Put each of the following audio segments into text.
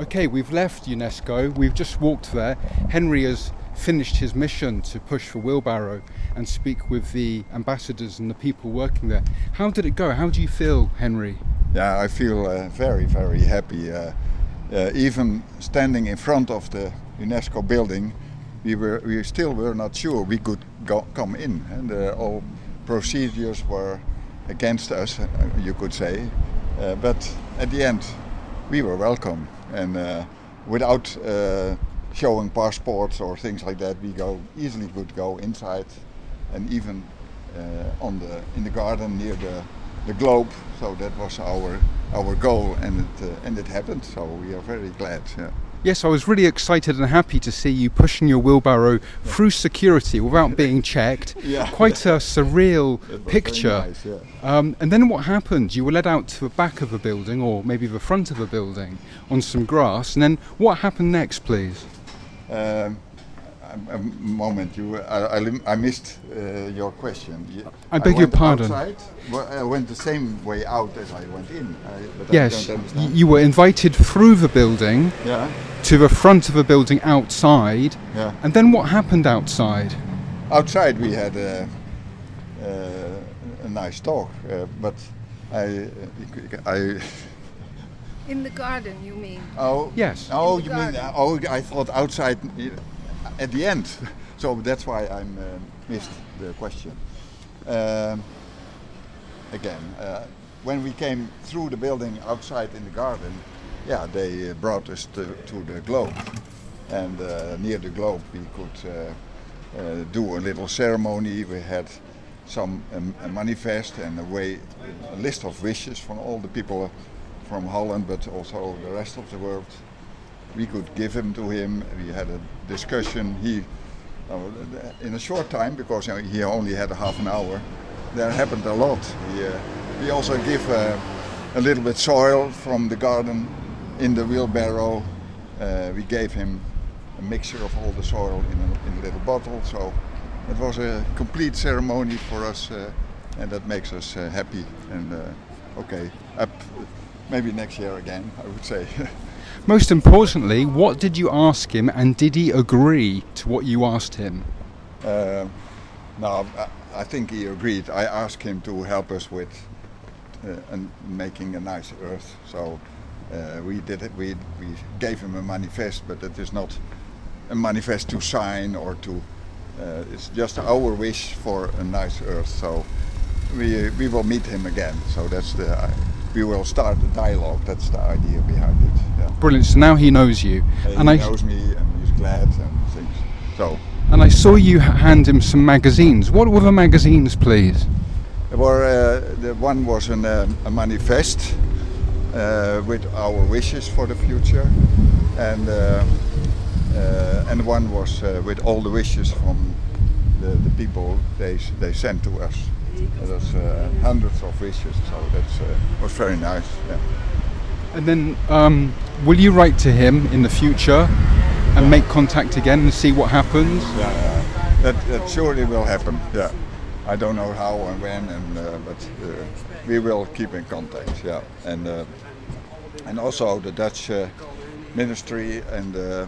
Okay, we've left UNESCO. We've just walked there. Henry has finished his mission to push for Wheelbarrow and speak with the ambassadors and the people working there. How did it go? How do you feel, Henry? Yeah, I feel uh, very, very happy. Uh, uh, even standing in front of the UNESCO building, we were we still were not sure we could go, come in, and uh, all procedures were against us, uh, you could say. Uh, but at the end, we were welcome, and uh, without uh, showing passports or things like that, we go easily could go inside, and even uh, on the in the garden near the the globe. So that was our our goal, and it uh, and it happened. So we are very glad. Yeah. Yes, I was really excited and happy to see you pushing your wheelbarrow through security without being checked. Yeah. Quite a surreal It was very picture. nice, yeah. Um, and then what happened? You were led out to the back of a building, or maybe the front of a building, on some grass. And then what happened next, please? Um, a, a moment, you, I, I, I missed uh, your question. I beg your pardon. Outside, well, I went the same way out as I went in. I, but Yes, I don't you were invited through the building yeah, to the front of a building outside. yeah. And then what happened outside? Outside we had a, uh, a nice talk, uh, but I, I, In the garden, you mean? oh Yes. Oh, In the you mean? Oh, I thought outside at the end. So that's why I uh, missed the question. Um, again, uh, when we came through the building outside in the garden, yeah, they uh, brought us to, to the globe, and uh, near the globe we could uh, uh, do a little ceremony. We had some um, a manifest and a way, a list of wishes from all the people from Holland, but also the rest of the world we could give him to him. We had a discussion. He, uh, in a short time, because he only had a half an hour, there happened a lot. He, uh, we also give uh, a little bit soil from the garden in the wheelbarrow. Uh, we gave him a mixture of all the soil in a, in a little bottle. So it was a complete ceremony for us, uh, and that makes us uh, happy. And okay, up maybe next year again, I would say. Most importantly, what did you ask him and did he agree to what you asked him? Um, no, I, I think he agreed. I asked him to help us with uh, and making a nice earth. So uh, we did it. We we gave him a manifest, but it is not a manifest to sign or to. Uh, it's just our wish for a nice earth. So we we will meet him again. So that's the. We will start a dialogue. That's the idea behind it. Yeah. Brilliant. So now he knows you. Uh, and he I knows me and he's glad and things. So. and I saw you hand him some magazines. What were the magazines, please? Well, uh, the one was an, um, a manifest uh, with our wishes for the future, and uh, uh, and one was uh, with all the wishes from the, the people they they sent to us. That's uh, hundreds of wishes, so that uh, was very nice. Yeah. And then, um, will you write to him in the future and make contact again and see what happens? Yeah, that, that surely will happen. Yeah, I don't know how and when, and uh, but uh, we will keep in contact. Yeah, and uh, and also the Dutch uh, ministry and uh,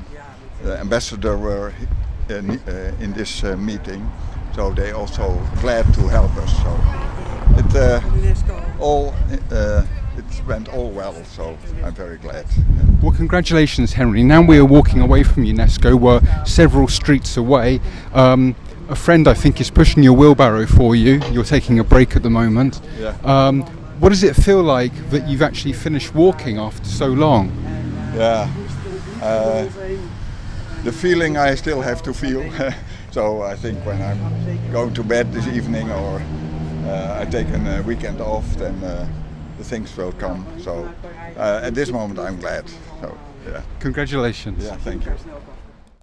the ambassador were in, uh, in this meeting, so they also glad to help us. So it uh, all uh, it went all well. So I'm very glad. Well, congratulations, Henry. Now we are walking away from UNESCO. We're several streets away. Um, a friend, I think, is pushing your wheelbarrow for you. You're taking a break at the moment. Yeah. Um, what does it feel like that you've actually finished walking after so long? Yeah. Uh, the feeling I still have to feel. so I think when I'm going to bed this evening or uh, I take a uh, weekend off, then uh, the things will come. So uh, at this moment I'm glad. So yeah. Congratulations. Yeah, thank you.